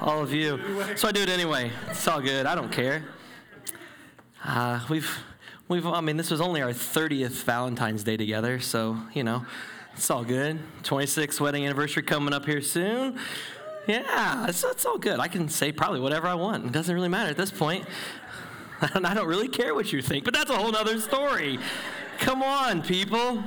all of you. So I do it anyway. It's all good. I don't care. Uh, we've, we've, I mean, this was only our 30th Valentine's Day together, so, you know, it's all good. 26th wedding anniversary coming up here soon. Yeah, it's, it's all good. I can say probably whatever I want. It doesn't really matter at this point. I don't really care what you think, but that's a whole other story. Come on, people.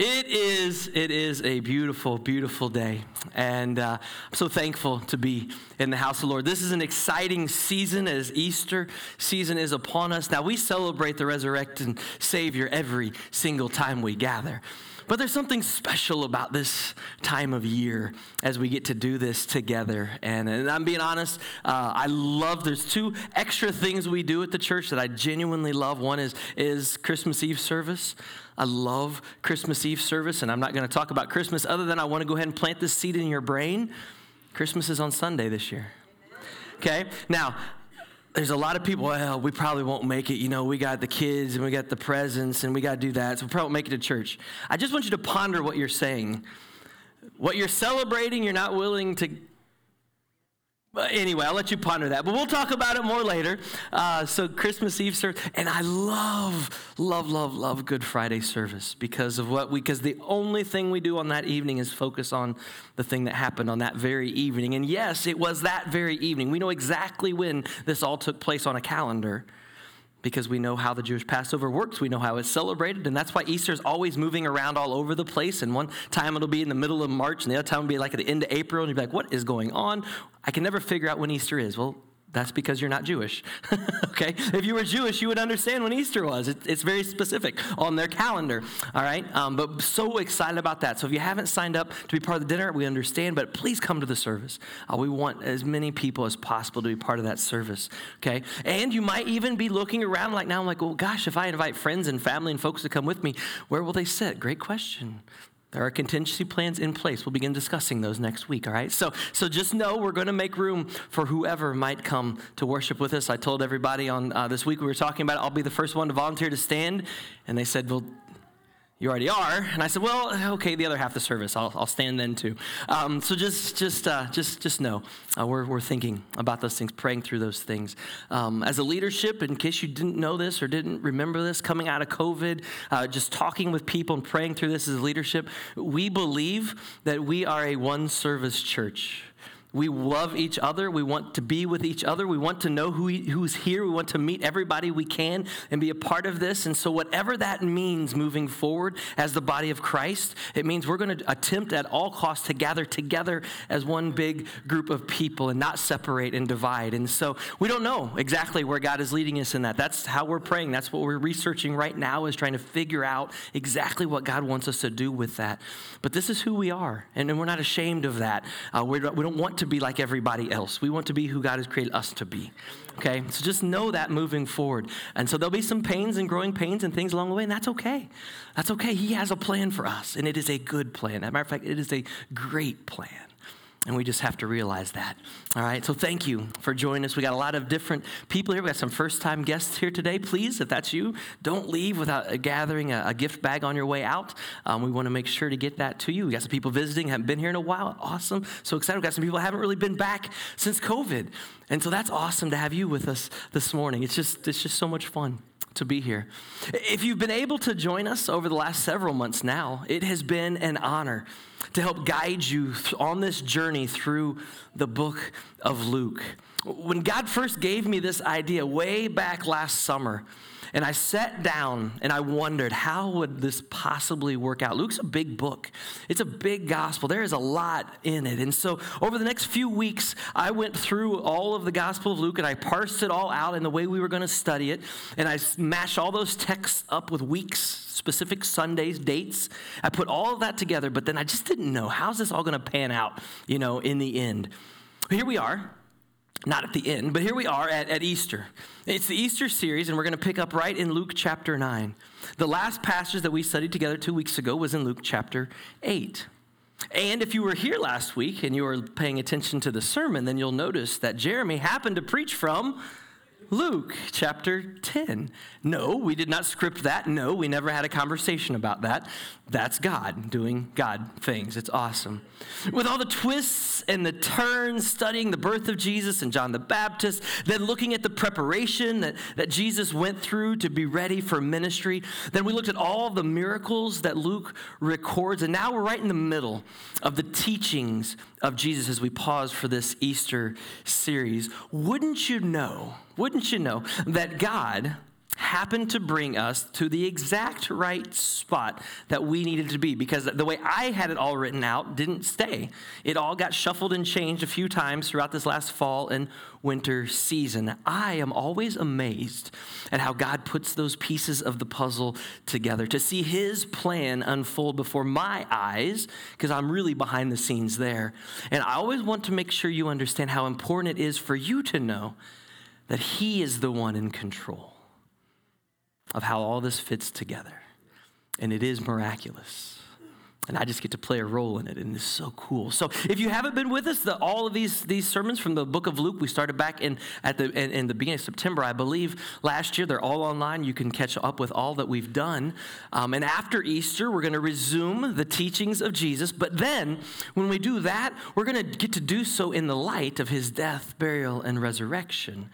It is, it is a beautiful, beautiful day. And uh, I'm so thankful to be in the house of the Lord. This is an exciting season as Easter season is upon us. Now, we celebrate the resurrected Savior every single time we gather. But there's something special about this time of year as we get to do this together. And, and I'm being honest, uh, I love, there's two extra things we do at the church that I genuinely love. One is, is Christmas Eve service. I love Christmas Eve service, and I'm not going to talk about Christmas other than I want to go ahead and plant this seed in your brain. Christmas is on Sunday this year. Okay? Now, there's a lot of people, well, we probably won't make it. You know, we got the kids and we got the presents and we got to do that. So we probably won't make it to church. I just want you to ponder what you're saying. What you're celebrating, you're not willing to but anyway, I'll let you ponder that. But we'll talk about it more later. Uh, so, Christmas Eve service. And I love, love, love, love Good Friday service because of what we, because the only thing we do on that evening is focus on the thing that happened on that very evening. And yes, it was that very evening. We know exactly when this all took place on a calendar because we know how the Jewish Passover works. We know how it's celebrated, and that's why Easter is always moving around all over the place. And one time it'll be in the middle of March, and the other time it'll be like at the end of April, and you'll be like, what is going on? I can never figure out when Easter is. Well, that's because you're not Jewish. okay? If you were Jewish, you would understand when Easter was. It, it's very specific on their calendar. All right? Um, but so excited about that. So if you haven't signed up to be part of the dinner, we understand, but please come to the service. Uh, we want as many people as possible to be part of that service. Okay? And you might even be looking around like now, I'm like, well, gosh, if I invite friends and family and folks to come with me, where will they sit? Great question. There are contingency plans in place. We'll begin discussing those next week, all right? So, so just know we're going to make room for whoever might come to worship with us. I told everybody on uh, this week we were talking about it, I'll be the first one to volunteer to stand. And they said, well, you already are. And I said, well, okay, the other half of the service, I'll, I'll stand then too. Um, so just, just, uh, just, just know uh, we're, we're thinking about those things, praying through those things. Um, as a leadership, in case you didn't know this or didn't remember this, coming out of COVID, uh, just talking with people and praying through this as leadership, we believe that we are a one service church. We love each other. We want to be with each other. We want to know who, who's here. We want to meet everybody we can and be a part of this. And so, whatever that means moving forward as the body of Christ, it means we're going to attempt at all costs to gather together as one big group of people and not separate and divide. And so, we don't know exactly where God is leading us in that. That's how we're praying. That's what we're researching right now, is trying to figure out exactly what God wants us to do with that. But this is who we are, and we're not ashamed of that. Uh, we don't want to be like everybody else. We want to be who God has created us to be. Okay? So just know that moving forward. And so there'll be some pains and growing pains and things along the way, and that's okay. That's okay. He has a plan for us, and it is a good plan. As a matter of fact, it is a great plan. And we just have to realize that. All right. So thank you for joining us. We got a lot of different people here. We got some first time guests here today. Please, if that's you, don't leave without gathering a, a gift bag on your way out. Um, we want to make sure to get that to you. We got some people visiting, haven't been here in a while. Awesome. So excited. We got some people haven't really been back since COVID. And so that's awesome to have you with us this morning. It's just, it's just so much fun to be here. If you've been able to join us over the last several months now, it has been an honor to help guide you on this journey through the book of Luke. When God first gave me this idea way back last summer, and I sat down and I wondered, how would this possibly work out? Luke's a big book, it's a big gospel. There is a lot in it. And so, over the next few weeks, I went through all of the Gospel of Luke and I parsed it all out in the way we were going to study it. And I mashed all those texts up with weeks, specific Sundays, dates. I put all of that together, but then I just didn't know how's this all going to pan out, you know, in the end. Here we are not at the end, but here we are at, at Easter. It's the Easter series, and we're going to pick up right in Luke chapter 9. The last passage that we studied together two weeks ago was in Luke chapter 8. And if you were here last week and you were paying attention to the sermon, then you'll notice that Jeremy happened to preach from Luke chapter 10. No, we did not script that. No, we never had a conversation about that. That's God doing God things. It's awesome. With all the twists and the turns, studying the birth of Jesus and John the Baptist, then looking at the preparation that, that Jesus went through to be ready for ministry. Then we looked at all the miracles that Luke records. And now we're right in the middle of the teachings of Jesus as we pause for this Easter series. Wouldn't you know? Wouldn't you know that God happened to bring us to the exact right spot that we needed to be because the way I had it all written out didn't stay. It all got shuffled and changed a few times throughout this last fall and winter season. I am always amazed at how God puts those pieces of the puzzle together to see his plan unfold before my eyes because I'm really behind the scenes there. And I always want to make sure you understand how important it is for you to know that he is the one in control of how all this fits together. And it is miraculous. And I just get to play a role in it, and it's so cool. So, if you haven't been with us, the, all of these, these sermons from the book of Luke, we started back in at the in, in, the beginning of September, I believe, last year. They're all online. You can catch up with all that we've done. Um, and after Easter, we're going to resume the teachings of Jesus. But then, when we do that, we're going to get to do so in the light of His death, burial, and resurrection.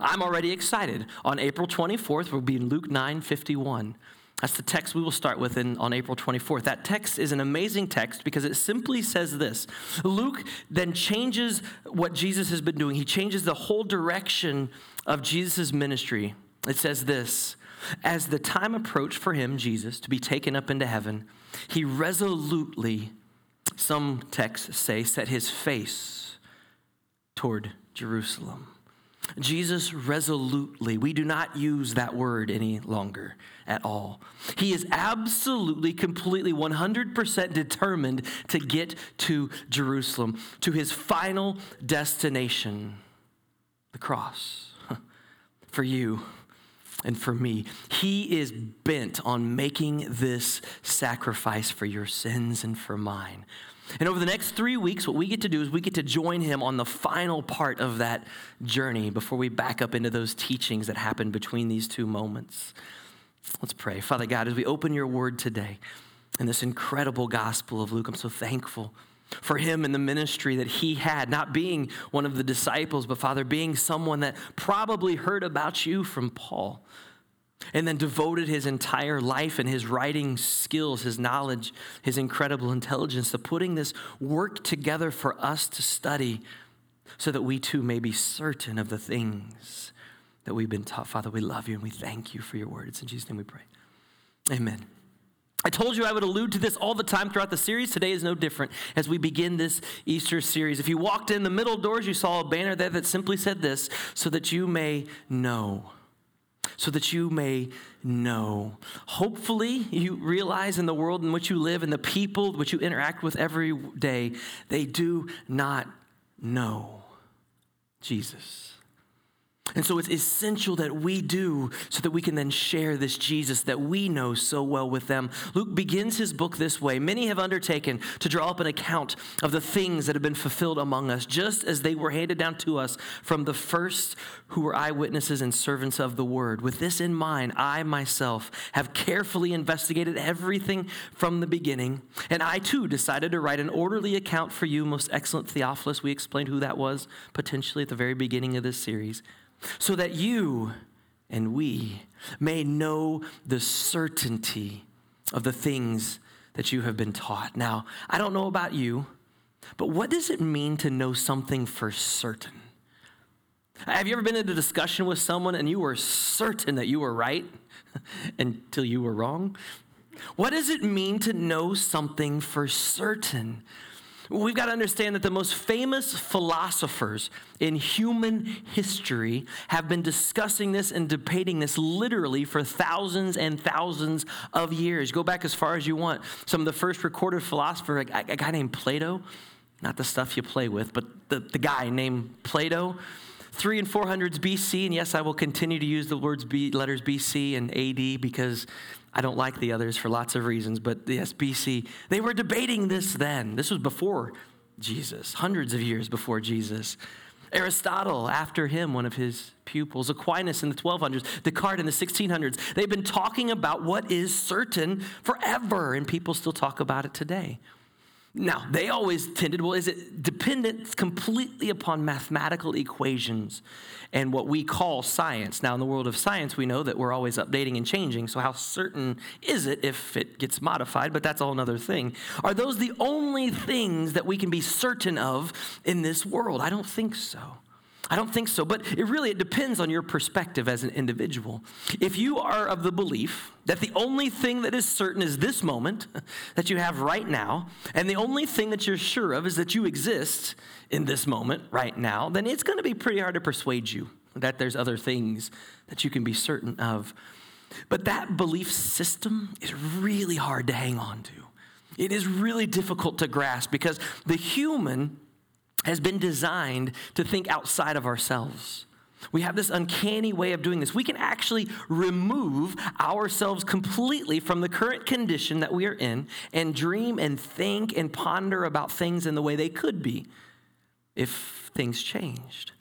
I'm already excited. On April 24th, we'll be in Luke 9 51. That's the text we will start with in, on April 24th. That text is an amazing text because it simply says this Luke then changes what Jesus has been doing, he changes the whole direction of Jesus' ministry. It says this As the time approached for him, Jesus, to be taken up into heaven, he resolutely, some texts say, set his face toward Jerusalem. Jesus resolutely, we do not use that word any longer at all. He is absolutely, completely, 100% determined to get to Jerusalem, to his final destination, the cross, for you and for me. He is bent on making this sacrifice for your sins and for mine. And over the next three weeks, what we get to do is we get to join him on the final part of that journey before we back up into those teachings that happened between these two moments. Let's pray. Father God, as we open your word today in this incredible gospel of Luke, I'm so thankful for him and the ministry that he had, not being one of the disciples, but Father, being someone that probably heard about you from Paul and then devoted his entire life and his writing skills, his knowledge, his incredible intelligence to putting this work together for us to study so that we too may be certain of the things that we've been taught. Father, we love you and we thank you for your words. In Jesus' name we pray. Amen. I told you I would allude to this all the time throughout the series. Today is no different as we begin this Easter series. If you walked in the middle doors, you saw a banner there that simply said this so that you may know so that you may know. Hopefully, you realize in the world in which you live and the people which you interact with every day, they do not know Jesus. And so it's essential that we do so that we can then share this Jesus that we know so well with them. Luke begins his book this way Many have undertaken to draw up an account of the things that have been fulfilled among us, just as they were handed down to us from the first who were eyewitnesses and servants of the word. With this in mind, I myself have carefully investigated everything from the beginning, and I too decided to write an orderly account for you, most excellent Theophilus. We explained who that was potentially at the very beginning of this series so that you and we may know the certainty of the things that you have been taught. Now, I don't know about you, but what does it mean to know something for certain? Have you ever been in a discussion with someone and you were certain that you were right until you were wrong? What does it mean to know something for certain? We've got to understand that the most famous philosophers in human history have been discussing this and debating this literally for thousands and thousands of years. Go back as far as you want. Some of the first recorded philosophers, a, guy named Plato, not the stuff you play with, but the, the guy named Plato, three and four hundreds BC. And yes, I will continue to use the words B, letters BC and AD because I don't like the others for lots of reasons, but the SBC, they were debating this then. This was before Jesus, hundreds of years before Jesus. Aristotle, after him, one of his pupils, Aquinas in the 1200s, Descartes in the 1600s. They've been talking about what is certain forever, and people still talk about it today. Now, they always tended, well, is it dependent completely upon mathematical equations and what we call science? Now, in the world of science, we know that we're always updating and changing, so how certain is it if it gets modified? But that's a whole other thing. Are those the only things that we can be certain of in this world? I don't think so. I don't think so, but it really it depends on your perspective as an individual. If you are of the belief that the only thing that is certain is this moment that you have right now, and the only thing that you're sure of is that you exist in this moment right now, then it's going to be pretty hard to persuade you that there's other things that you can be certain of. But that belief system is really hard to hang on to. It is really difficult to grasp because the human has been designed to think outside of ourselves. We have this uncanny way of doing this. We can actually remove ourselves completely from the current condition that we are in and dream and think and ponder about things in the way they could be if things changed.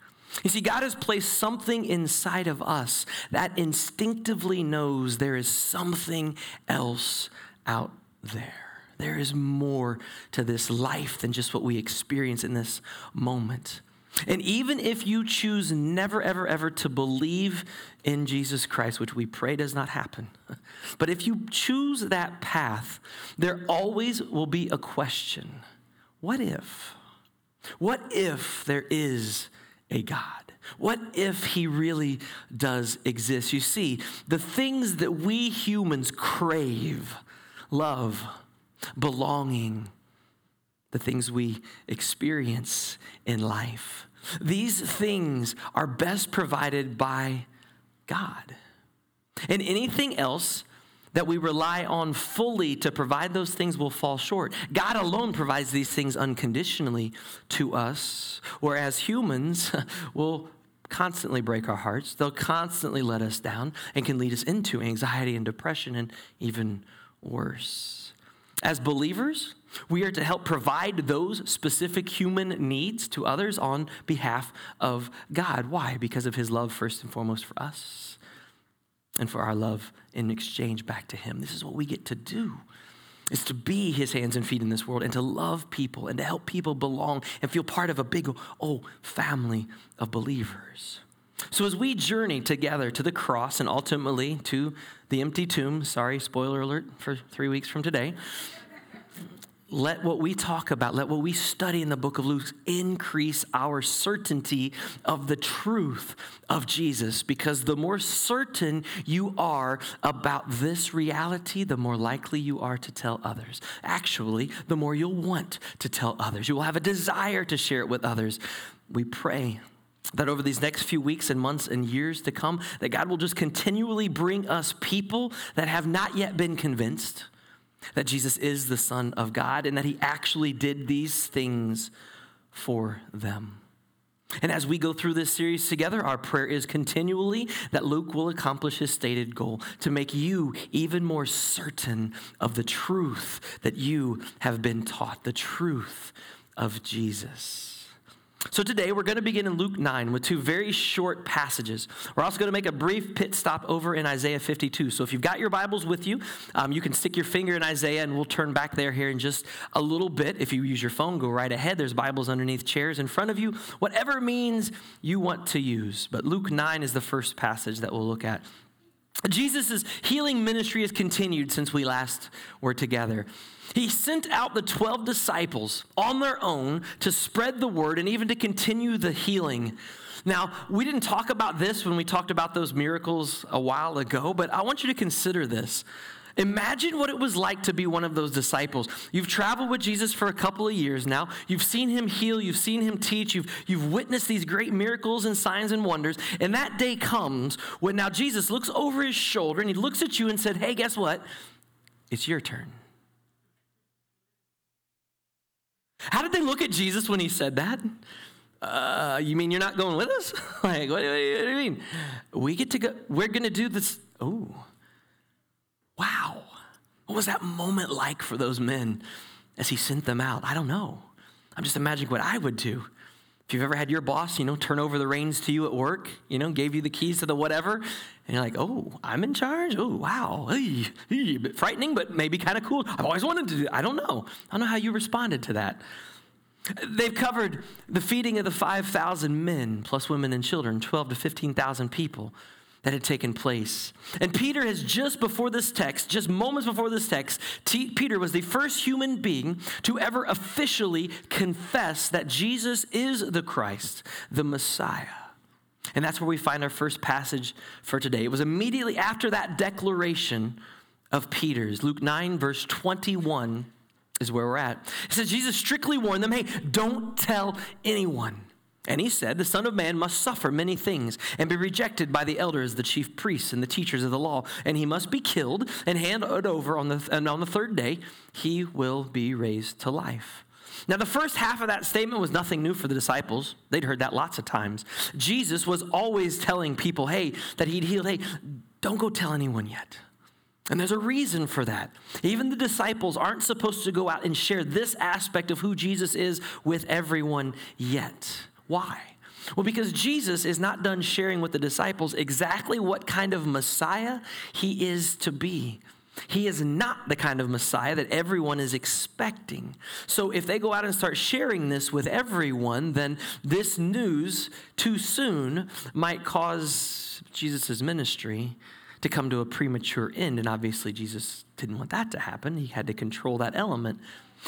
You see, God has placed something inside of us that instinctively knows there is something else out there. There is more to this life than just what we experience in this moment. And even if you choose never, ever, ever to believe in Jesus Christ, which we pray does not happen, but if you choose that path, there always will be a question what if? What if there is a God? What if he really does exist? You see, the things that we humans crave, love, belonging, the things we experience in life. These things are best provided by God. And anything else that we rely on fully to provide those things will fall short. God alone provides these things unconditionally to us, whereas humans will constantly break our hearts. They'll constantly let us down and can lead us into anxiety and depression and even worse. As believers, we are to help provide those specific human needs to others on behalf of God. Why? Because of his love, first and foremost, for us and for our love in exchange back to him. This is what we get to do. Is to be his hands and feet in this world and to love people and to help people belong and feel part of a big, oh, family of believers. So, as we journey together to the cross and ultimately to the empty tomb, sorry, spoiler alert for three weeks from today, let what we talk about, let what we study in the book of Luke increase our certainty of the truth of Jesus. Because the more certain you are about this reality, the more likely you are to tell others. Actually, the more you'll want to tell others. You will have a desire to share it with others. We pray that over these next few weeks and months and years to come, that God will just continually bring us people that have not yet been convinced that Jesus is the Son of God and that He actually did these things for them. And as we go through this series together, our prayer is continually that Luke will accomplish his stated goal to make you even more certain of the truth that you have been taught, the truth of Jesus. So today we're going to begin in Luke 9 with two very short passages. We're also going to make a brief pit stop over in Isaiah 52. So if you've got your Bibles with you, um, you can stick your finger in Isaiah and we'll turn back there here in just a little bit. If you use your phone, go right ahead. There's Bibles underneath chairs in front of you, whatever means you want to use. But Luke 9 is the first passage that we'll look at. Jesus' healing ministry has continued since we last were together. He sent out the 12 disciples on their own to spread the word and even to continue the healing. Now, we didn't talk about this when we talked about those miracles a while ago, but I want you to consider this. Imagine what it was like to be one of those disciples. You've traveled with Jesus for a couple of years now. You've seen him heal, you've seen him teach, you've, you've witnessed these great miracles and signs and wonders. And that day comes when now Jesus looks over his shoulder and he looks at you and said, Hey, guess what? It's your turn. How did they look at Jesus when he said that? Uh, you mean you're not going with us? like, what, what, do you mean? We get to go, we're going to do this. Oh, wow. What was that moment like for those men as he sent them out? I don't know. I'm just imagining what I would do. If you've ever had your boss, you know, turn over the reins to you at work, you know, gave you the keys to the whatever, and you're like, oh, I'm in charge? Oh, wow. Hey, hey. bit frightening, but maybe kind of cool. I've always wanted to do I don't know. I don't know how you responded to that. They've covered the feeding of the 5,000 men, plus women and children, 12 to 15,000 people that had taken place. And Peter has just before this text, just moments before this text, T- Peter was the first human being to ever officially confess that Jesus is the Christ, the Messiah. And that's where we find our first passage for today. It was immediately after that declaration of Peter's. Luke 9, verse 21 is where we're at. It says, Jesus strictly warned them hey, don't tell anyone. And he said, The Son of Man must suffer many things and be rejected by the elders, the chief priests, and the teachers of the law. And he must be killed and handed over on the, and on the third day, he will be raised to life. Now, the first half of that statement was nothing new for the disciples. They'd heard that lots of times. Jesus was always telling people, hey, that he'd healed, hey, don't go tell anyone yet. And there's a reason for that. Even the disciples aren't supposed to go out and share this aspect of who Jesus is with everyone yet. Why? Well, because Jesus is not done sharing with the disciples exactly what kind of Messiah he is to be. He is not the kind of Messiah that everyone is expecting. So, if they go out and start sharing this with everyone, then this news too soon might cause Jesus' ministry to come to a premature end. And obviously, Jesus didn't want that to happen. He had to control that element.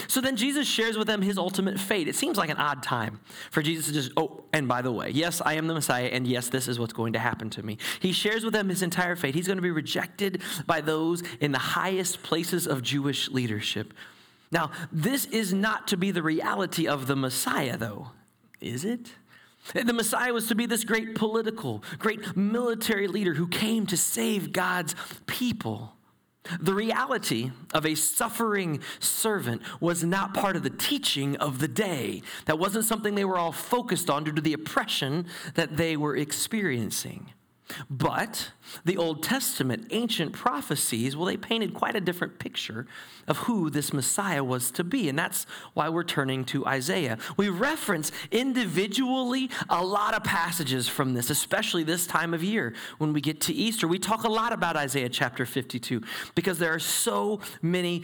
So then Jesus shares with them his ultimate fate. It seems like an odd time for Jesus to just, oh, and by the way, yes, I am the Messiah, and yes, this is what's going to happen to me. He shares with them his entire fate. He's going to be rejected by those in the highest places of Jewish leadership. Now, this is not to be the reality of the Messiah, though, is it? The Messiah was to be this great political, great military leader who came to save God's people. The reality of a suffering servant was not part of the teaching of the day. That wasn't something they were all focused on due to the oppression that they were experiencing. But the Old Testament ancient prophecies, well, they painted quite a different picture of who this Messiah was to be. And that's why we're turning to Isaiah. We reference individually a lot of passages from this, especially this time of year when we get to Easter. We talk a lot about Isaiah chapter 52 because there are so many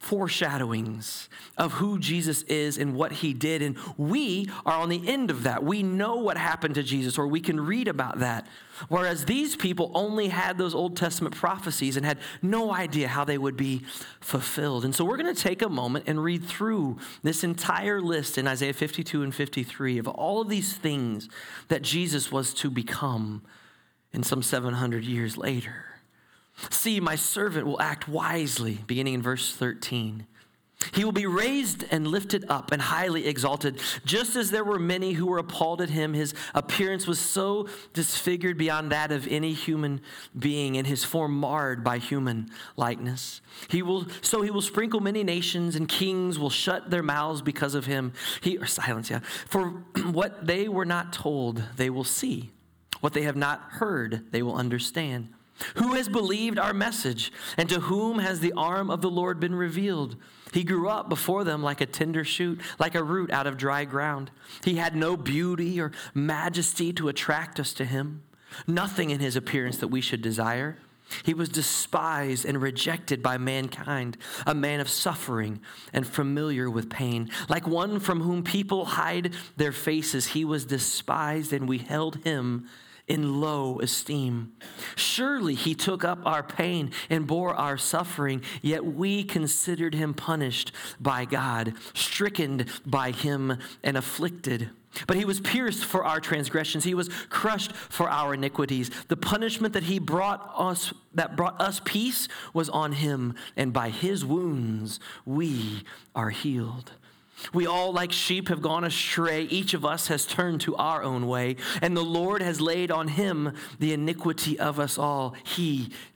foreshadowings of who Jesus is and what he did. And we are on the end of that. We know what happened to Jesus, or we can read about that. Whereas these people only had those Old Testament prophecies and had no idea how they would be fulfilled. And so we're going to take a moment and read through this entire list in Isaiah 52 and 53 of all of these things that Jesus was to become in some 700 years later. See, my servant will act wisely, beginning in verse 13. He will be raised and lifted up and highly exalted. Just as there were many who were appalled at him, his appearance was so disfigured beyond that of any human being, and his form marred by human likeness. He will, so he will sprinkle many nations, and kings will shut their mouths because of him. He, or silence, yeah. For what they were not told, they will see. What they have not heard, they will understand. Who has believed our message, and to whom has the arm of the Lord been revealed? He grew up before them like a tender shoot, like a root out of dry ground. He had no beauty or majesty to attract us to him, nothing in his appearance that we should desire. He was despised and rejected by mankind, a man of suffering and familiar with pain. Like one from whom people hide their faces, he was despised, and we held him in low esteem. Surely he took up our pain and bore our suffering, yet we considered him punished by God, stricken by him, and afflicted. But he was pierced for our transgressions. He was crushed for our iniquities. The punishment that he brought us that brought us peace was on him, and by his wounds we are healed. We all, like sheep, have gone astray. Each of us has turned to our own way, and the Lord has laid on him the iniquity of us all. He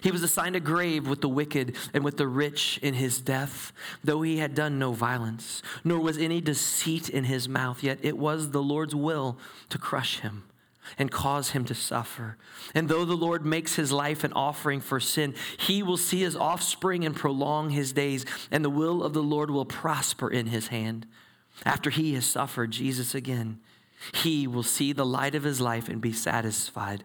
He was assigned a grave with the wicked and with the rich in his death, though he had done no violence, nor was any deceit in his mouth, yet it was the Lord's will to crush him and cause him to suffer. And though the Lord makes his life an offering for sin, he will see his offspring and prolong his days, and the will of the Lord will prosper in his hand. After he has suffered, Jesus again, he will see the light of his life and be satisfied.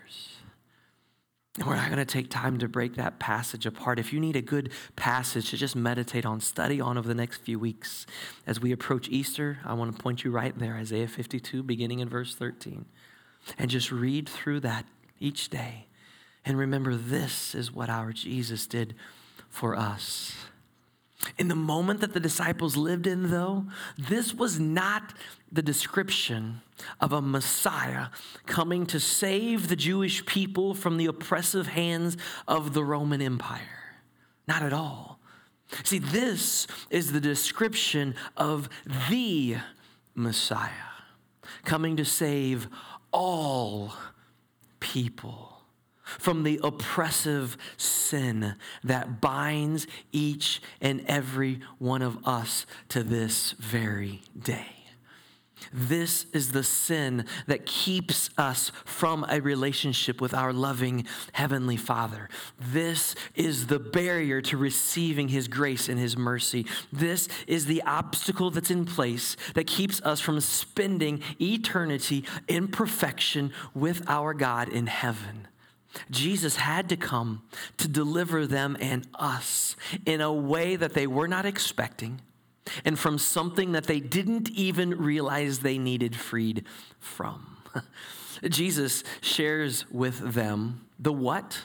And we're not going to take time to break that passage apart. If you need a good passage to just meditate on, study on over the next few weeks, as we approach Easter, I want to point you right there, Isaiah 52, beginning in verse 13. And just read through that each day. And remember, this is what our Jesus did for us. In the moment that the disciples lived in, though, this was not the description of a Messiah coming to save the Jewish people from the oppressive hands of the Roman Empire. Not at all. See, this is the description of the Messiah coming to save all people from the oppressive sin that binds each and every one of us to this very day. This is the sin that keeps us from a relationship with our loving Heavenly Father. This is the barrier to receiving His grace and His mercy. This is the obstacle that's in place that keeps us from spending eternity in perfection with our God in heaven. Jesus had to come to deliver them and us in a way that they were not expecting and from something that they didn't even realize they needed freed from. Jesus shares with them the what,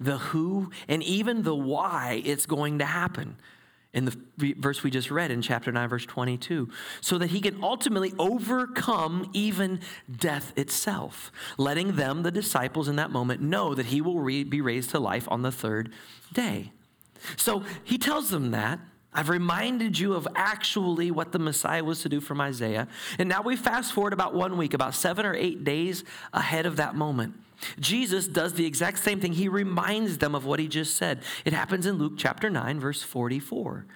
the who, and even the why it's going to happen in the verse we just read in chapter 9, verse 22, so that he can ultimately overcome even death itself, letting them, the disciples in that moment, know that he will re- be raised to life on the third day. So he tells them that. I've reminded you of actually what the Messiah was to do from Isaiah. And now we fast forward about one week, about seven or eight days ahead of that moment. Jesus does the exact same thing. He reminds them of what he just said. It happens in Luke chapter 9, verse 44.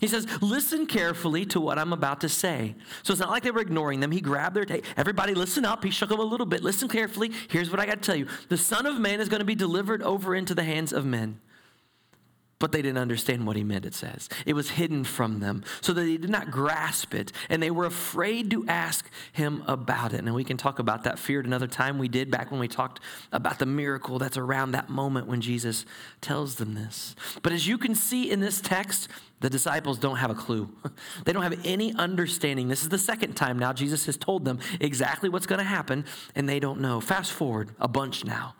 He says, Listen carefully to what I'm about to say. So it's not like they were ignoring them. He grabbed their tape. Everybody, listen up. He shook them a little bit. Listen carefully. Here's what I got to tell you The Son of Man is going to be delivered over into the hands of men but they didn't understand what he meant, it says. It was hidden from them, so that they did not grasp it, and they were afraid to ask him about it. And we can talk about that fear at another time. We did back when we talked about the miracle that's around that moment when Jesus tells them this. But as you can see in this text, the disciples don't have a clue. They don't have any understanding. This is the second time now Jesus has told them exactly what's going to happen, and they don't know. Fast forward a bunch now.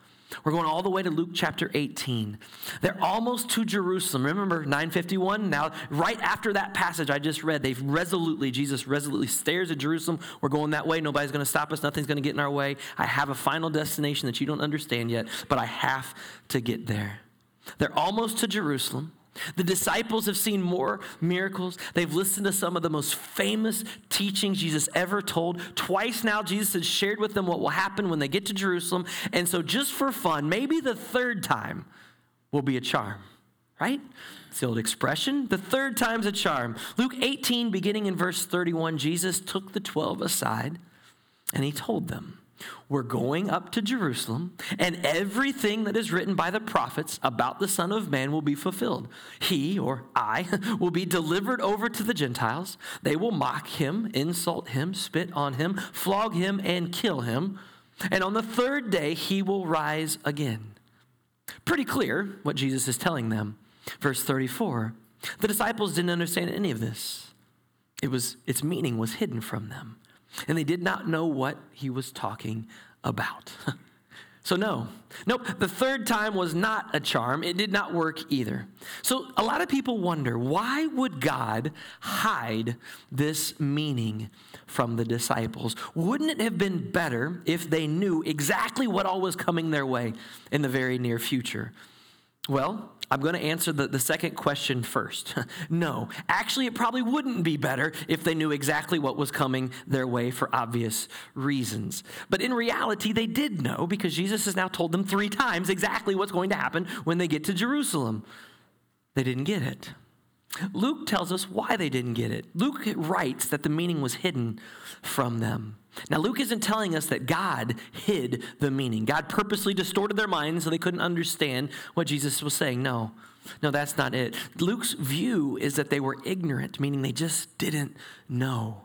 We're going all the way to Luke chapter 18. They're almost to Jerusalem. Remember 951? Now, right after that passage I just read, they've resolutely, Jesus resolutely stares at Jerusalem. We're going that way. Nobody's going to stop us. Nothing's going to get in our way. I have a final destination that you don't understand yet, but I have to get there. They're almost to Jerusalem. The disciples have seen more miracles. They've listened to some of the most famous teachings Jesus ever told. Twice now, Jesus has shared with them what will happen when they get to Jerusalem. And so, just for fun, maybe the third time will be a charm, right? It's the old expression. The third time's a charm. Luke 18, beginning in verse 31, Jesus took the 12 aside and he told them, we're going up to Jerusalem, and everything that is written by the prophets about the Son of Man will be fulfilled. He, or I, will be delivered over to the Gentiles. They will mock him, insult him, spit on him, flog him, and kill him. And on the third day, he will rise again. Pretty clear what Jesus is telling them. Verse 34 the disciples didn't understand any of this. It was, its meaning was hidden from them, and they did not know what he was talking about. So, no, nope, the third time was not a charm. It did not work either. So, a lot of people wonder why would God hide this meaning from the disciples? Wouldn't it have been better if they knew exactly what all was coming their way in the very near future? Well, I'm going to answer the, the second question first. no, actually, it probably wouldn't be better if they knew exactly what was coming their way for obvious reasons. But in reality, they did know because Jesus has now told them three times exactly what's going to happen when they get to Jerusalem. They didn't get it. Luke tells us why they didn't get it. Luke writes that the meaning was hidden from them. Now, Luke isn't telling us that God hid the meaning. God purposely distorted their minds so they couldn't understand what Jesus was saying. No, no, that's not it. Luke's view is that they were ignorant, meaning they just didn't know.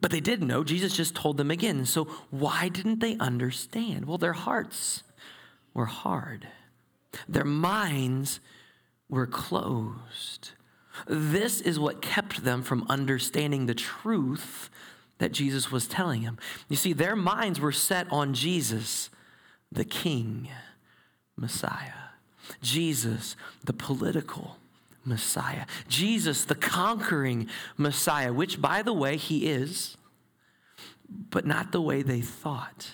But they did know. Jesus just told them again. So, why didn't they understand? Well, their hearts were hard, their minds were closed. This is what kept them from understanding the truth that Jesus was telling them. You see, their minds were set on Jesus, the King, Messiah. Jesus, the political Messiah. Jesus, the conquering Messiah, which, by the way, he is, but not the way they thought.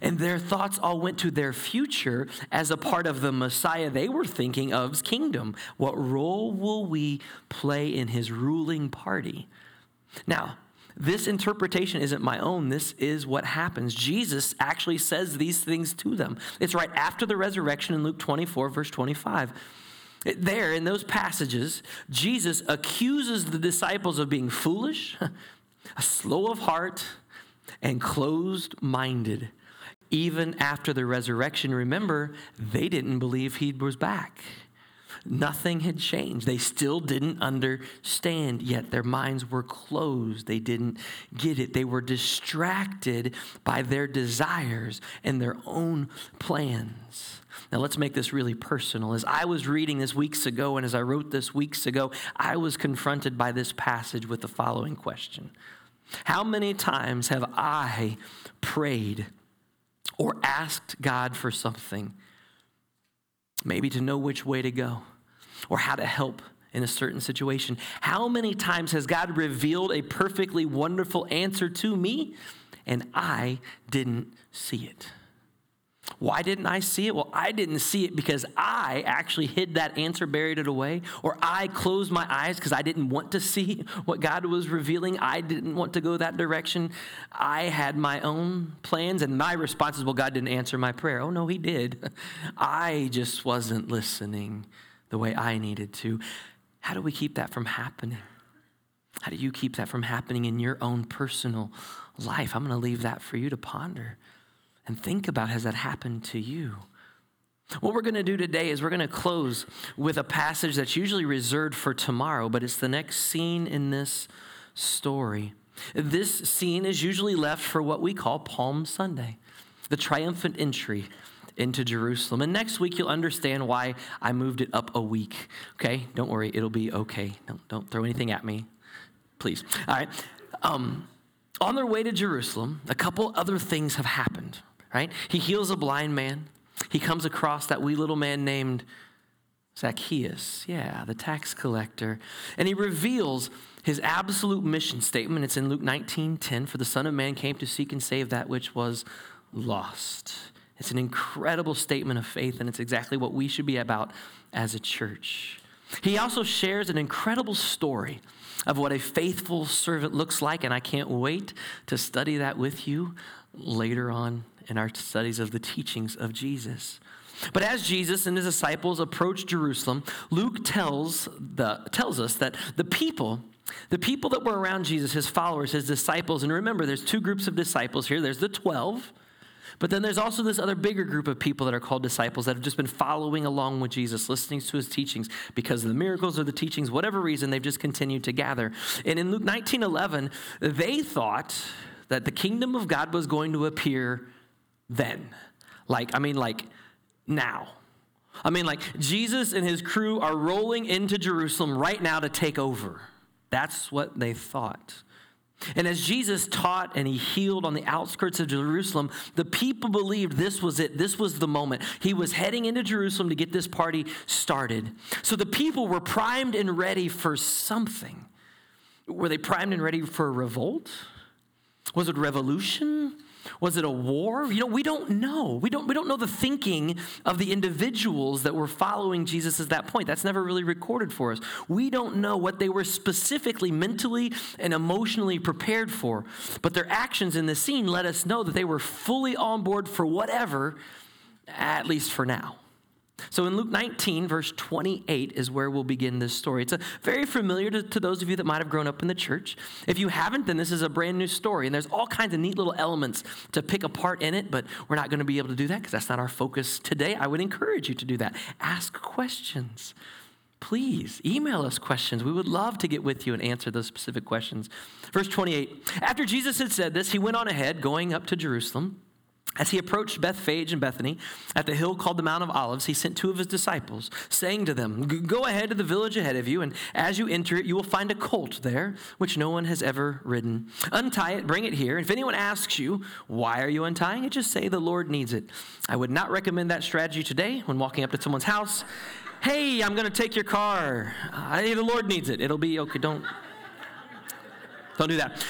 And their thoughts all went to their future as a part of the Messiah they were thinking of's kingdom. What role will we play in his ruling party? Now, this interpretation isn't my own. This is what happens. Jesus actually says these things to them. It's right after the resurrection in Luke 24, verse 25. There, in those passages, Jesus accuses the disciples of being foolish, slow of heart, and closed minded even after the resurrection, remember, they didn't believe he was back. Nothing had changed. They still didn't understand yet. Their minds were closed. They didn't get it. They were distracted by their desires and their own plans. Now, let's make this really personal. As I was reading this weeks ago, and as I wrote this weeks ago, I was confronted by this passage with the following question How many times have I prayed? or asked God for something, maybe to know which way to go or how to help in a certain situation. How many times has God revealed a perfectly wonderful answer to me and I didn't see it? Why didn't I see it? Well, I didn't see it because I actually hid that answer, buried it away, or I closed my eyes because I didn't want to see what God was revealing. I didn't want to go that direction. I had my own plans, and my response is, well, God didn't answer my prayer. Oh, no, He did. I just wasn't listening the way I needed to. How do we keep that from happening? How do you keep that from happening in your own personal life? I'm going to leave that for you to ponder and think about has that happened to you? What we're going to do today is we're going to close with a passage that's usually reserved for tomorrow, but it's the next scene in this story. This scene is usually left for what we call Palm Sunday, the triumphant entry into Jerusalem. And next week, you'll understand why I moved it up a week. Okay? Don't worry, it'll be okay. Don't, don't throw anything at me, please. All right. Um, on their way to Jerusalem, a couple other things have happened right? He heals a blind man. He comes across that wee little man named Zacchaeus, yeah, the tax collector. And he reveals his absolute mission statement. It's in Luke 19 10. For the Son of Man came to seek and save that which was lost. It's an incredible statement of faith, and it's exactly what we should be about as a church. He also shares an incredible story of what a faithful servant looks like, and I can't wait to study that with you later on in our studies of the teachings of Jesus. But as Jesus and his disciples approach Jerusalem, Luke tells, the, tells us that the people, the people that were around Jesus, his followers, his disciples, and remember, there's two groups of disciples here. There's the 12, but then there's also this other bigger group of people that are called disciples that have just been following along with Jesus, listening to his teachings because of the miracles or the teachings, whatever reason, they've just continued to gather. And in Luke 19 11, they thought that the kingdom of God was going to appear then. Like, I mean, like now. I mean, like, Jesus and his crew are rolling into Jerusalem right now to take over. That's what they thought. And as Jesus taught and he healed on the outskirts of Jerusalem, the people believed this was it. This was the moment. He was heading into Jerusalem to get this party started. So the people were primed and ready for something. Were they primed and ready for a revolt? Was it revolution? Was it a war? You know, we don't know. We don't, we don't know the thinking of the individuals that were following Jesus at that point. That's never really recorded for us. We don't know what they were specifically mentally and emotionally prepared for. But their actions in the scene let us know that they were fully on board for whatever, at least for now. So in Luke 19, verse 28 is where we'll begin this story. It's a very familiar to, to, those of you that might have grown up in the church. If you haven't, then this is a brand new story. And there's all kinds of neat little elements to pick apart in it, but we're not going to be able to do that because that's not our focus today. I would encourage you to do that. Ask questions. Please email us questions. We would love to get with you and answer those specific questions. Verse 28 After Jesus had said this, he went on ahead, going up to Jerusalem. As he approached Bethphage and Bethany at the hill called the Mount of Olives, he sent two of his disciples, saying to them, Go ahead to the village ahead of you, and as you enter it, you will find a colt there, which no one has ever ridden. Untie it, bring it here. If anyone asks you, Why are you untying it? just say, The Lord needs it. I would not recommend that strategy today when walking up to someone's house. Hey, I'm going to take your car. Hey, the Lord needs it. It'll be okay. Don't, don't do that.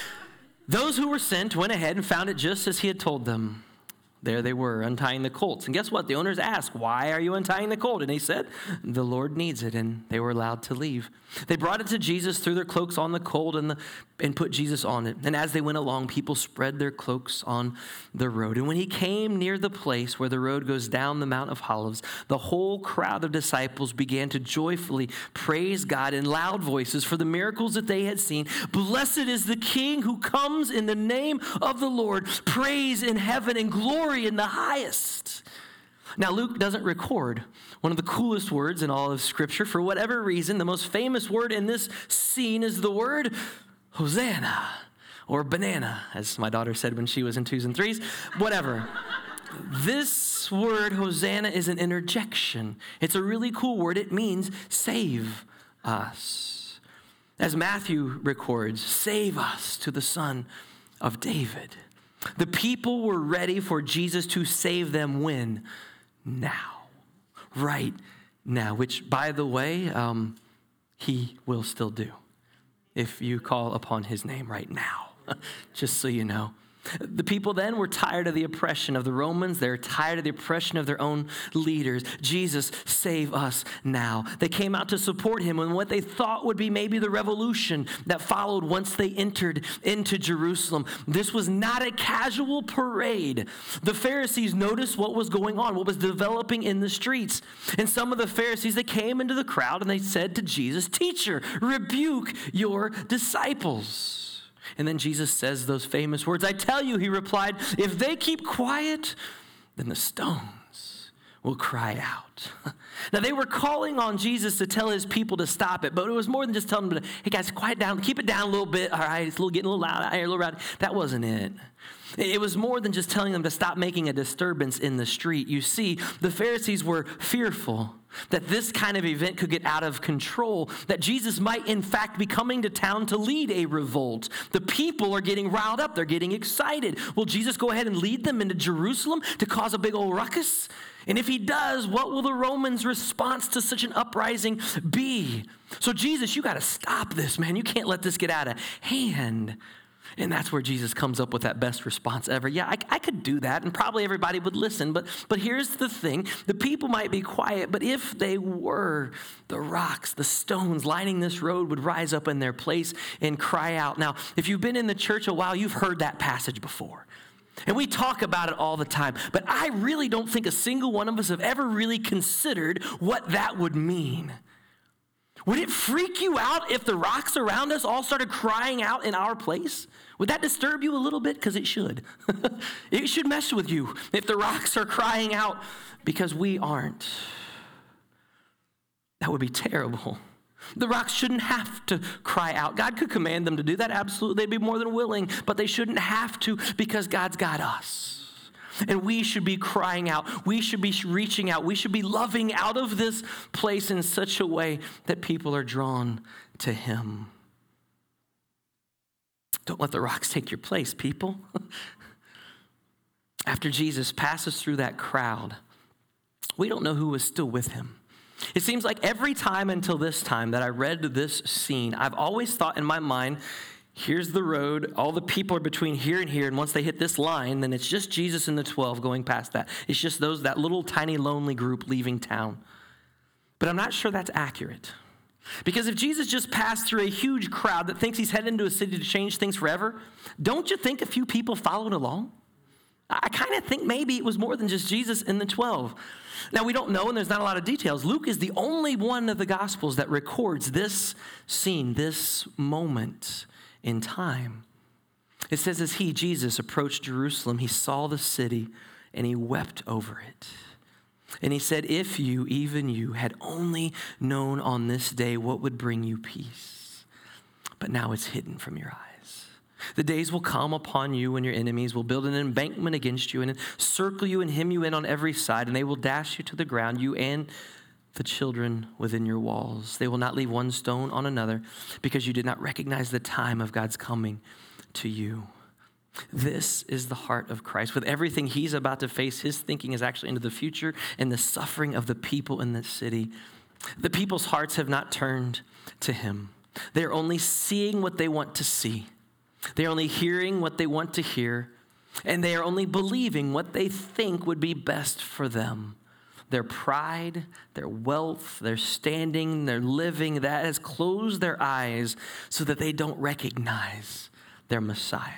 Those who were sent went ahead and found it just as he had told them there they were, untying the colts. And guess what? The owners asked, Why are you untying the colt? And he said, The Lord needs it. And they were allowed to leave. They brought it to Jesus, threw their cloaks on the colt, and, and put Jesus on it. And as they went along, people spread their cloaks on the road. And when he came near the place where the road goes down the Mount of Olives, the whole crowd of disciples began to joyfully praise God in loud voices for the miracles that they had seen. Blessed is the King who comes in the name of the Lord. Praise in heaven and glory glory in the highest. Now, Luke doesn't record one of the coolest words in all of Scripture. For whatever reason, the most famous word in this scene is the word Hosanna or banana, as my daughter said when she was in twos and threes. Whatever. this word, Hosanna, is an interjection. It's a really cool word. It means save us. As Matthew records, save us to the Son of David. The people were ready for Jesus to save them when? Now. Right now. Which, by the way, um, he will still do if you call upon his name right now, just so you know. The people then were tired of the oppression of the Romans. They're tired of the oppression of their own leaders. Jesus, save us now. They came out to support him in what they thought would be maybe the revolution that followed once they entered into Jerusalem. This was not a casual parade. The Pharisees noticed what was going on, what was developing in the streets. And some of the Pharisees, they came into the crowd and they said to Jesus, Teacher, rebuke your disciples. And then Jesus says those famous words I tell you, he replied, if they keep quiet, then the stones will cry out. now, they were calling on Jesus to tell his people to stop it, but it was more than just telling them, to, hey guys, quiet down, keep it down a little bit. All right, it's a little, getting a little loud a little loud. That wasn't it. It was more than just telling them to stop making a disturbance in the street. You see, the Pharisees were fearful that this kind of event could get out of control, that Jesus might, in fact, be coming to town to lead a revolt. The people are getting riled up, they're getting excited. Will Jesus go ahead and lead them into Jerusalem to cause a big old ruckus? And if he does, what will the Romans' response to such an uprising be? So, Jesus, you got to stop this, man. You can't let this get out of hand. And that's where Jesus comes up with that best response ever. Yeah, I, I, could do that, and probably everybody would listen. But, but here's the thing the people might be quiet, but if they were, the rocks, the stones lining this road would rise up in their place and cry out. Now, if you've been in the church a while, you've heard that passage before. And we talk about it all the time, but I really don't think a single one of us have ever really considered what that would mean. Would it freak you out if the rocks around us all started crying out in our place? Would that disturb you a little bit? Because it should. it should mess with you if the rocks are crying out because we aren't. That would be terrible. The rocks shouldn't have to cry out. God could command them to do that, absolutely. They'd be more than willing, but they shouldn't have to because God's got us. And we should be crying out. We should be reaching out. We should be loving out of this place in such a way that people are drawn to Him. Don't let the rocks take your place, people. After Jesus passes through that crowd, we don't know who was still with him. It seems like every time until this time that I read this scene, I've always thought in my mind, here's the road, all the people are between here and here, and once they hit this line, then it's just Jesus and the 12 going past that. It's just those, that little tiny lonely group leaving town. But I'm not sure that's accurate. Because if Jesus just passed through a huge crowd that thinks he's headed into a city to change things forever, don't you think a few people followed along? I kind of think maybe it was more than just Jesus and the 12. Now, we don't know, and there's not a lot of details. Luke is the only one of the Gospels that records this scene, this moment in time. It says, as he, Jesus, approached Jerusalem, he saw the city and he wept over it. And he said, If you, even you, had only known on this day what would bring you peace, but now it's hidden from your eyes. The days will come upon you when your enemies will build an embankment against you and encircle you and hem you in on every side, and they will dash you to the ground, you and the children within your walls. They will not leave one stone on another because you did not recognize the time of God's coming to you. This is the heart of Christ. With everything he's about to face, his thinking is actually into the future and the suffering of the people in this city. The people's hearts have not turned to him. They're only seeing what they want to see, they're only hearing what they want to hear, and they are only believing what they think would be best for them. Their pride, their wealth, their standing, their living, that has closed their eyes so that they don't recognize their Messiah.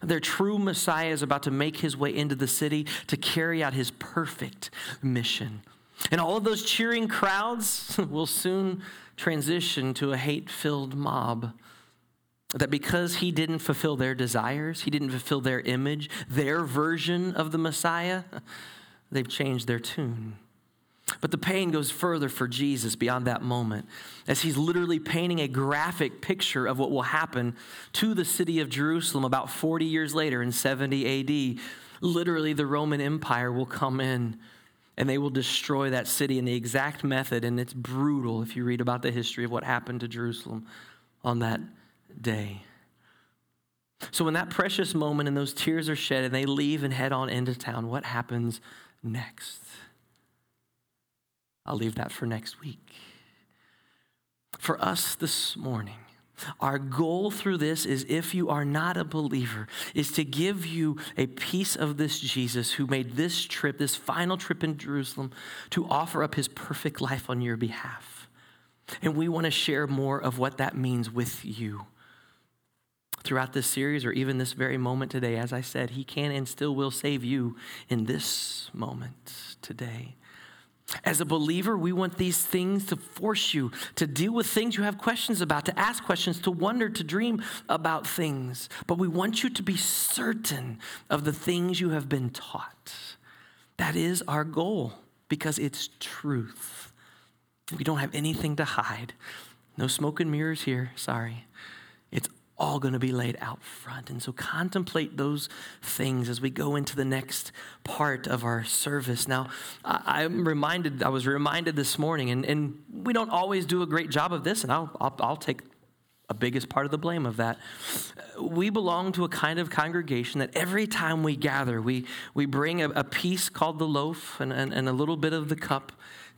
Their true Messiah is about to make his way into the city to carry out his perfect mission. And all of those cheering crowds will soon transition to a hate filled mob. That because he didn't fulfill their desires, he didn't fulfill their image, their version of the Messiah, they've changed their tune. But the pain goes further for Jesus beyond that moment, as he's literally painting a graphic picture of what will happen to the city of Jerusalem about 40 years later in 70 AD. Literally, the Roman Empire will come in and they will destroy that city in the exact method, and it's brutal if you read about the history of what happened to Jerusalem on that day. So, when that precious moment and those tears are shed and they leave and head on into town, what happens next? I'll leave that for next week. For us this morning, our goal through this is if you are not a believer, is to give you a piece of this Jesus who made this trip, this final trip in Jerusalem, to offer up his perfect life on your behalf. And we want to share more of what that means with you. Throughout this series, or even this very moment today, as I said, he can and still will save you in this moment today. As a believer, we want these things to force you to deal with things you have questions about, to ask questions, to wonder, to dream about things. But we want you to be certain of the things you have been taught. That is our goal because it's truth. We don't have anything to hide. No smoke and mirrors here, sorry. All going to be laid out front. And so contemplate those things as we go into the next part of our service. Now, I'm reminded, I was reminded this morning, and, and we don't always do a great job of this, and I'll, I'll, I'll take a biggest part of the blame of that. We belong to a kind of congregation that every time we gather, we, we bring a, a piece called the loaf and, and, and a little bit of the cup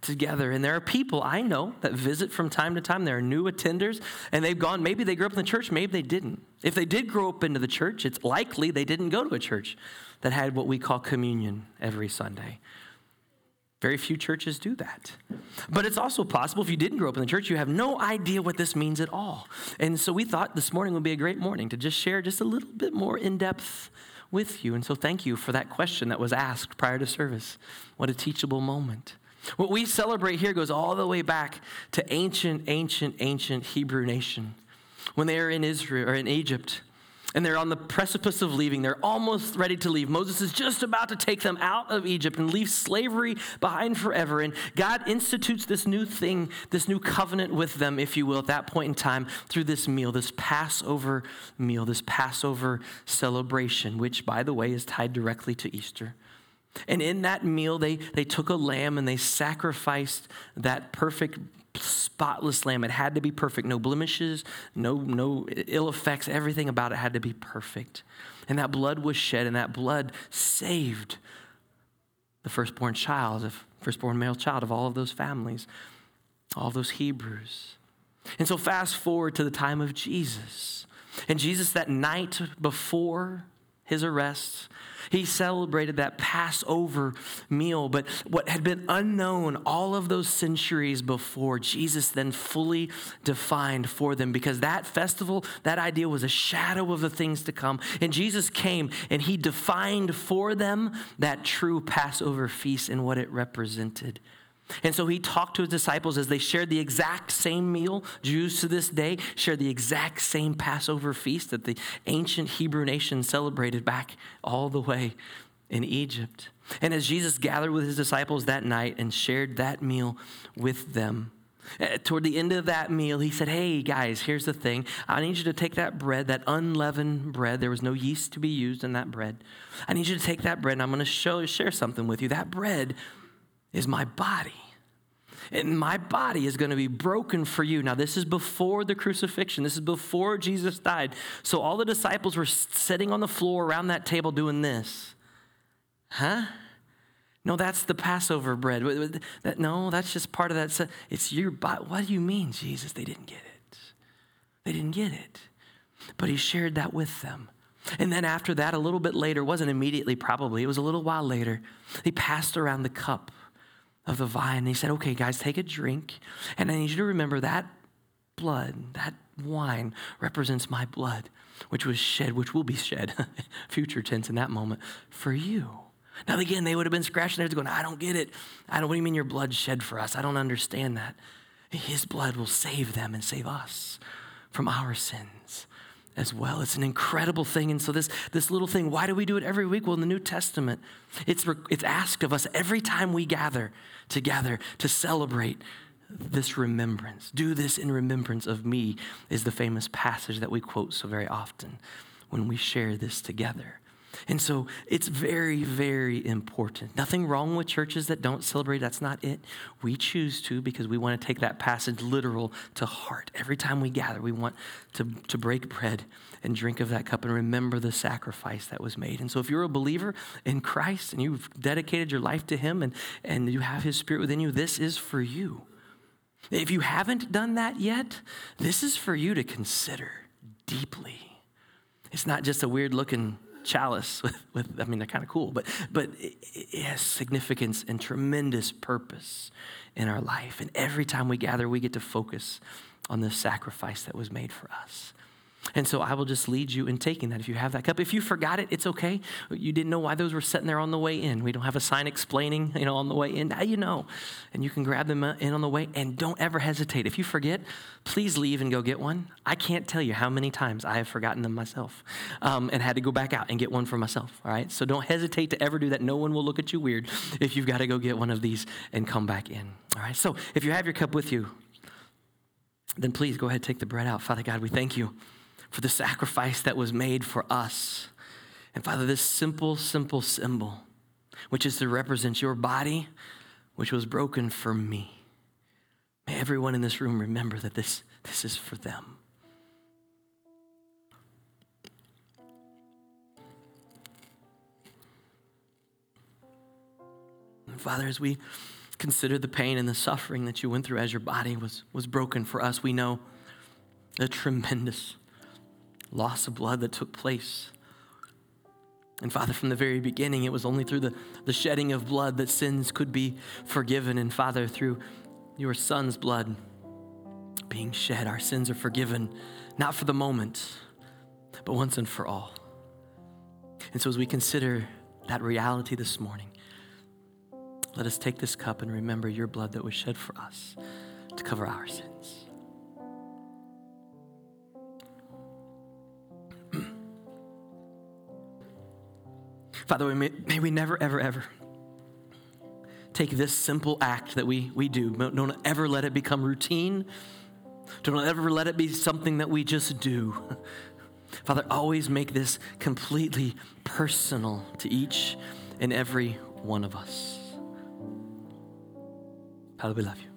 together. And there are people I know that visit from time to time. There are new attenders, and they've gone, maybe they grew up in the church, maybe they didn't. If they did grow up into the church, it's likely they didn't go to a church that had what we call communion every Sunday. Very few churches do that. But it's also possible if you didn't grow up in the church, you have no idea what this means at all. And so we thought this morning would be a great morning to just share just a little bit more in depth with you. And so thank you for that question that was asked prior to service. What a teachable moment. What we celebrate here goes all the way back to ancient, ancient, ancient Hebrew nation. When they were in Israel or in Egypt, and they're on the precipice of leaving. They're almost ready to leave. Moses is just about to take them out of Egypt and leave slavery behind forever. And God institutes this new thing, this new covenant with them, if you will, at that point in time through this meal, this Passover meal, this Passover celebration, which, by the way, is tied directly to Easter. And in that meal, they, they took a lamb and they sacrificed that perfect spotless lamb. It had to be perfect. No blemishes, no, no ill effects. Everything about it had to be perfect. And that blood was shed, and that blood saved the firstborn child, the firstborn male child of all of those families, all those Hebrews. And so, fast forward to the time of Jesus. And Jesus, that night before his arrest, he celebrated that Passover meal, but what had been unknown all of those centuries before, Jesus then fully defined for them because that festival, that idea was a shadow of the things to come. And Jesus came and he defined for them that true Passover feast and what it represented. And so he talked to his disciples as they shared the exact same meal. Jews to this day share the exact same Passover feast that the ancient Hebrew nation celebrated back all the way in Egypt. And as Jesus gathered with his disciples that night and shared that meal with them, eh, Toward the end of that meal, he said, Hey, guys, here's the thing. I need you to take that bread, that unleavened bread. There was no yeast to be used in that bread. I need you to take that bread, and I'm going to show, share something with you. That bread is my body. And my body is going to be broken for you. Now, this is before the crucifixion. This is before Jesus died. So all the disciples were sitting on the floor around that table doing this. Huh? No, that's the Passover bread. No, that's just part of that. It's your body. What do you mean, Jesus? They didn't get it. They didn't get it. But he shared that with them. And then after that, a little bit later, wasn't immediately probably, it was a little while later, he passed around the cup of the vine. He said, Okay, guys, take a drink. And I need you to remember that blood, that wine represents my blood, which was shed, which will be shed, future tense in that moment, for you. Now, again, they would have been scratching their heads going, I don't get it. I don't, what do you mean your blood shed for us? I don't understand that. His blood will save them and save us from our sins as well. It's an incredible thing. And so this, this little thing, why do we do it every week? Well, in the New Testament, it's, it's asked of us every time we gather together to celebrate this remembrance. Do this in remembrance of me is the famous passage that we quote so very often when we share this together. And so it's very, very important. Nothing wrong with churches that don't celebrate. That's not it. We choose to because we want to take that passage literal to heart. Every time we gather, we want to, to break bread and drink of that cup and remember the sacrifice that was made. And so if you're a believer in Christ and you've dedicated your life to Him and, and you have His Spirit within you, this is for you. If you haven't done that yet, this is for you to consider deeply. It's not just a weird looking chalice with, with I mean, they're kind of cool, but, but it, it has significance and tremendous purpose in our life. And every time we gather, we get to focus on the sacrifice that was made for us. And so I will just lead you in taking that if you have that cup. If you forgot it, it's okay. You didn't know why those were sitting there on the way in. We don't have a sign explaining, you know, on the way in. Now you know. And you can grab them in on the way and don't ever hesitate. If you forget, please leave and go get one. I can't tell you how many times I have forgotten them myself um, and had to go back out and get one for myself. All right. So don't hesitate to ever do that. No one will look at you weird if you've got to go get one of these and come back in. All right. So if you have your cup with you, then please go ahead and take the bread out. Father God, we thank you for the sacrifice that was made for us. And Father, this simple, simple symbol, which is to represent your body, which was broken for me. May everyone in this room remember that this, this is for them. And Father, as we consider the pain and the suffering that you went through as your body was, was broken for us, we know the tremendous loss of blood that took place. And Father, from the very beginning, it was only through the, the shedding of blood that sins could be forgiven. And Father, through your Son's blood being shed, our sins are forgiven, not for the moment, but once and for all. And so, as we consider that reality this morning, let us take this cup and remember your blood that was shed for us to cover our sins. Father, may, may we never, ever, ever take this simple act that we, we do, don't ever let it become routine. Don't ever let it be something that we just do. Father, always make this completely personal to each and every one of us. Father, we love you.